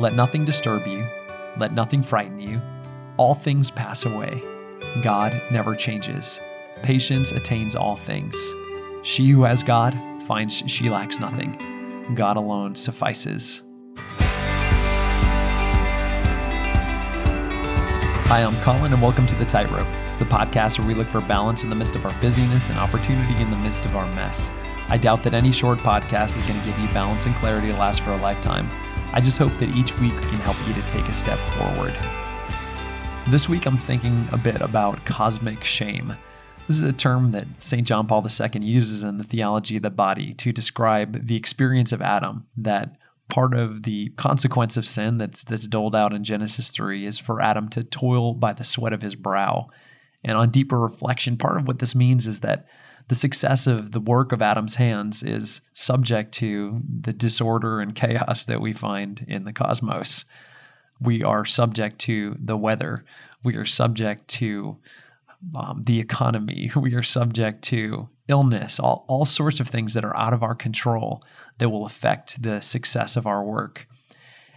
Let nothing disturb you, let nothing frighten you. All things pass away. God never changes. Patience attains all things. She who has God finds she lacks nothing. God alone suffices. Hi, I'm Colin, and welcome to The Tightrope, the podcast where we look for balance in the midst of our busyness and opportunity in the midst of our mess. I doubt that any short podcast is going to give you balance and clarity to last for a lifetime. I just hope that each week can help you to take a step forward. This week, I'm thinking a bit about cosmic shame. This is a term that St. John Paul II uses in the theology of the body to describe the experience of Adam, that part of the consequence of sin that's, that's doled out in Genesis 3 is for Adam to toil by the sweat of his brow. And on deeper reflection, part of what this means is that the success of the work of Adam's hands is subject to the disorder and chaos that we find in the cosmos. We are subject to the weather. We are subject to um, the economy. We are subject to illness, all, all sorts of things that are out of our control that will affect the success of our work.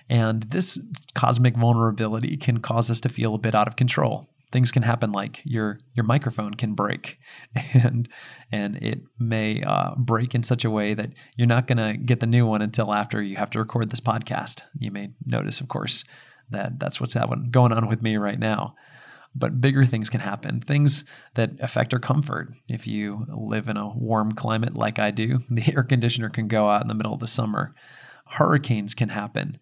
And this cosmic vulnerability can cause us to feel a bit out of control things can happen like your your microphone can break and and it may uh, break in such a way that you're not going to get the new one until after you have to record this podcast. You may notice of course that that's what's happening going on with me right now. But bigger things can happen things that affect our comfort. If you live in a warm climate like i do the air conditioner can go out in the middle of the summer. Hurricanes can happen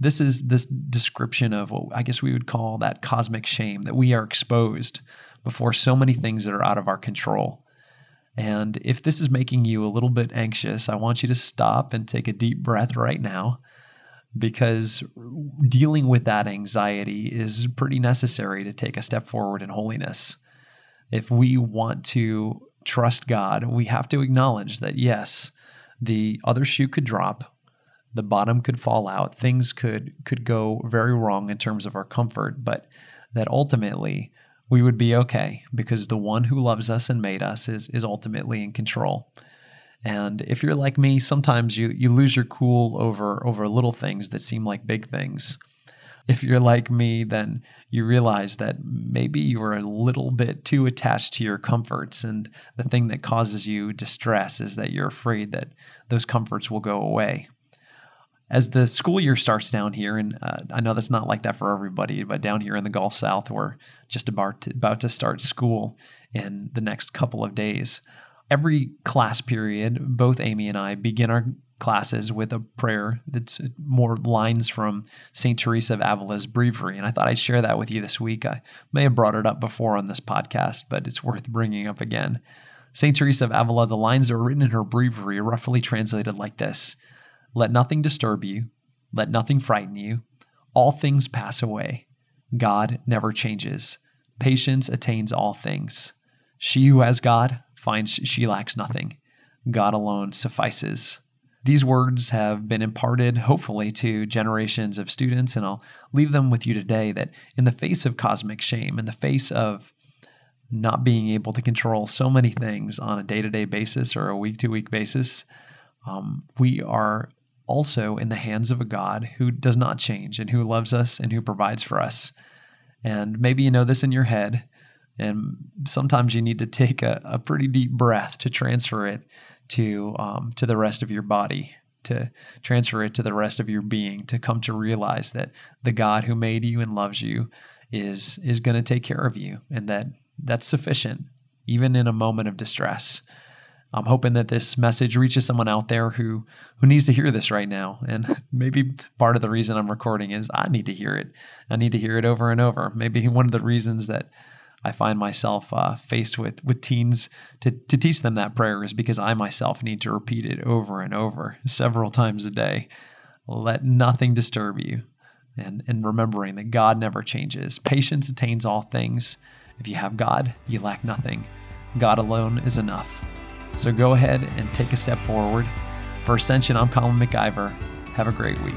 this is this description of what I guess we would call that cosmic shame that we are exposed before so many things that are out of our control. And if this is making you a little bit anxious, I want you to stop and take a deep breath right now because dealing with that anxiety is pretty necessary to take a step forward in holiness. If we want to trust God, we have to acknowledge that yes, the other shoe could drop the bottom could fall out, things could could go very wrong in terms of our comfort, but that ultimately we would be okay because the one who loves us and made us is is ultimately in control. And if you're like me, sometimes you you lose your cool over over little things that seem like big things. If you're like me, then you realize that maybe you're a little bit too attached to your comforts. And the thing that causes you distress is that you're afraid that those comforts will go away as the school year starts down here, and uh, I know that's not like that for everybody, but down here in the Gulf South, we're just about to, about to start school in the next couple of days. Every class period, both Amy and I begin our classes with a prayer that's more lines from St. Teresa of Avila's breviary. And I thought I'd share that with you this week. I may have brought it up before on this podcast, but it's worth bringing up again. St. Teresa of Avila, the lines that are written in her breviary are roughly translated like this let nothing disturb you. Let nothing frighten you. All things pass away. God never changes. Patience attains all things. She who has God finds she lacks nothing. God alone suffices. These words have been imparted, hopefully, to generations of students, and I'll leave them with you today that in the face of cosmic shame, in the face of not being able to control so many things on a day to day basis or a week to week basis, um, we are also in the hands of a God who does not change and who loves us and who provides for us. And maybe you know this in your head, and sometimes you need to take a, a pretty deep breath to transfer it to um, to the rest of your body, to transfer it to the rest of your being, to come to realize that the God who made you and loves you is is going to take care of you, and that that's sufficient, even in a moment of distress. I'm hoping that this message reaches someone out there who who needs to hear this right now. And maybe part of the reason I'm recording is I need to hear it. I need to hear it over and over. Maybe one of the reasons that I find myself uh, faced with with teens to to teach them that prayer is because I myself need to repeat it over and over several times a day. Let nothing disturb you, and and remembering that God never changes. Patience attains all things. If you have God, you lack nothing. God alone is enough. So go ahead and take a step forward. For Ascension, I'm Colin MacIver. Have a great week.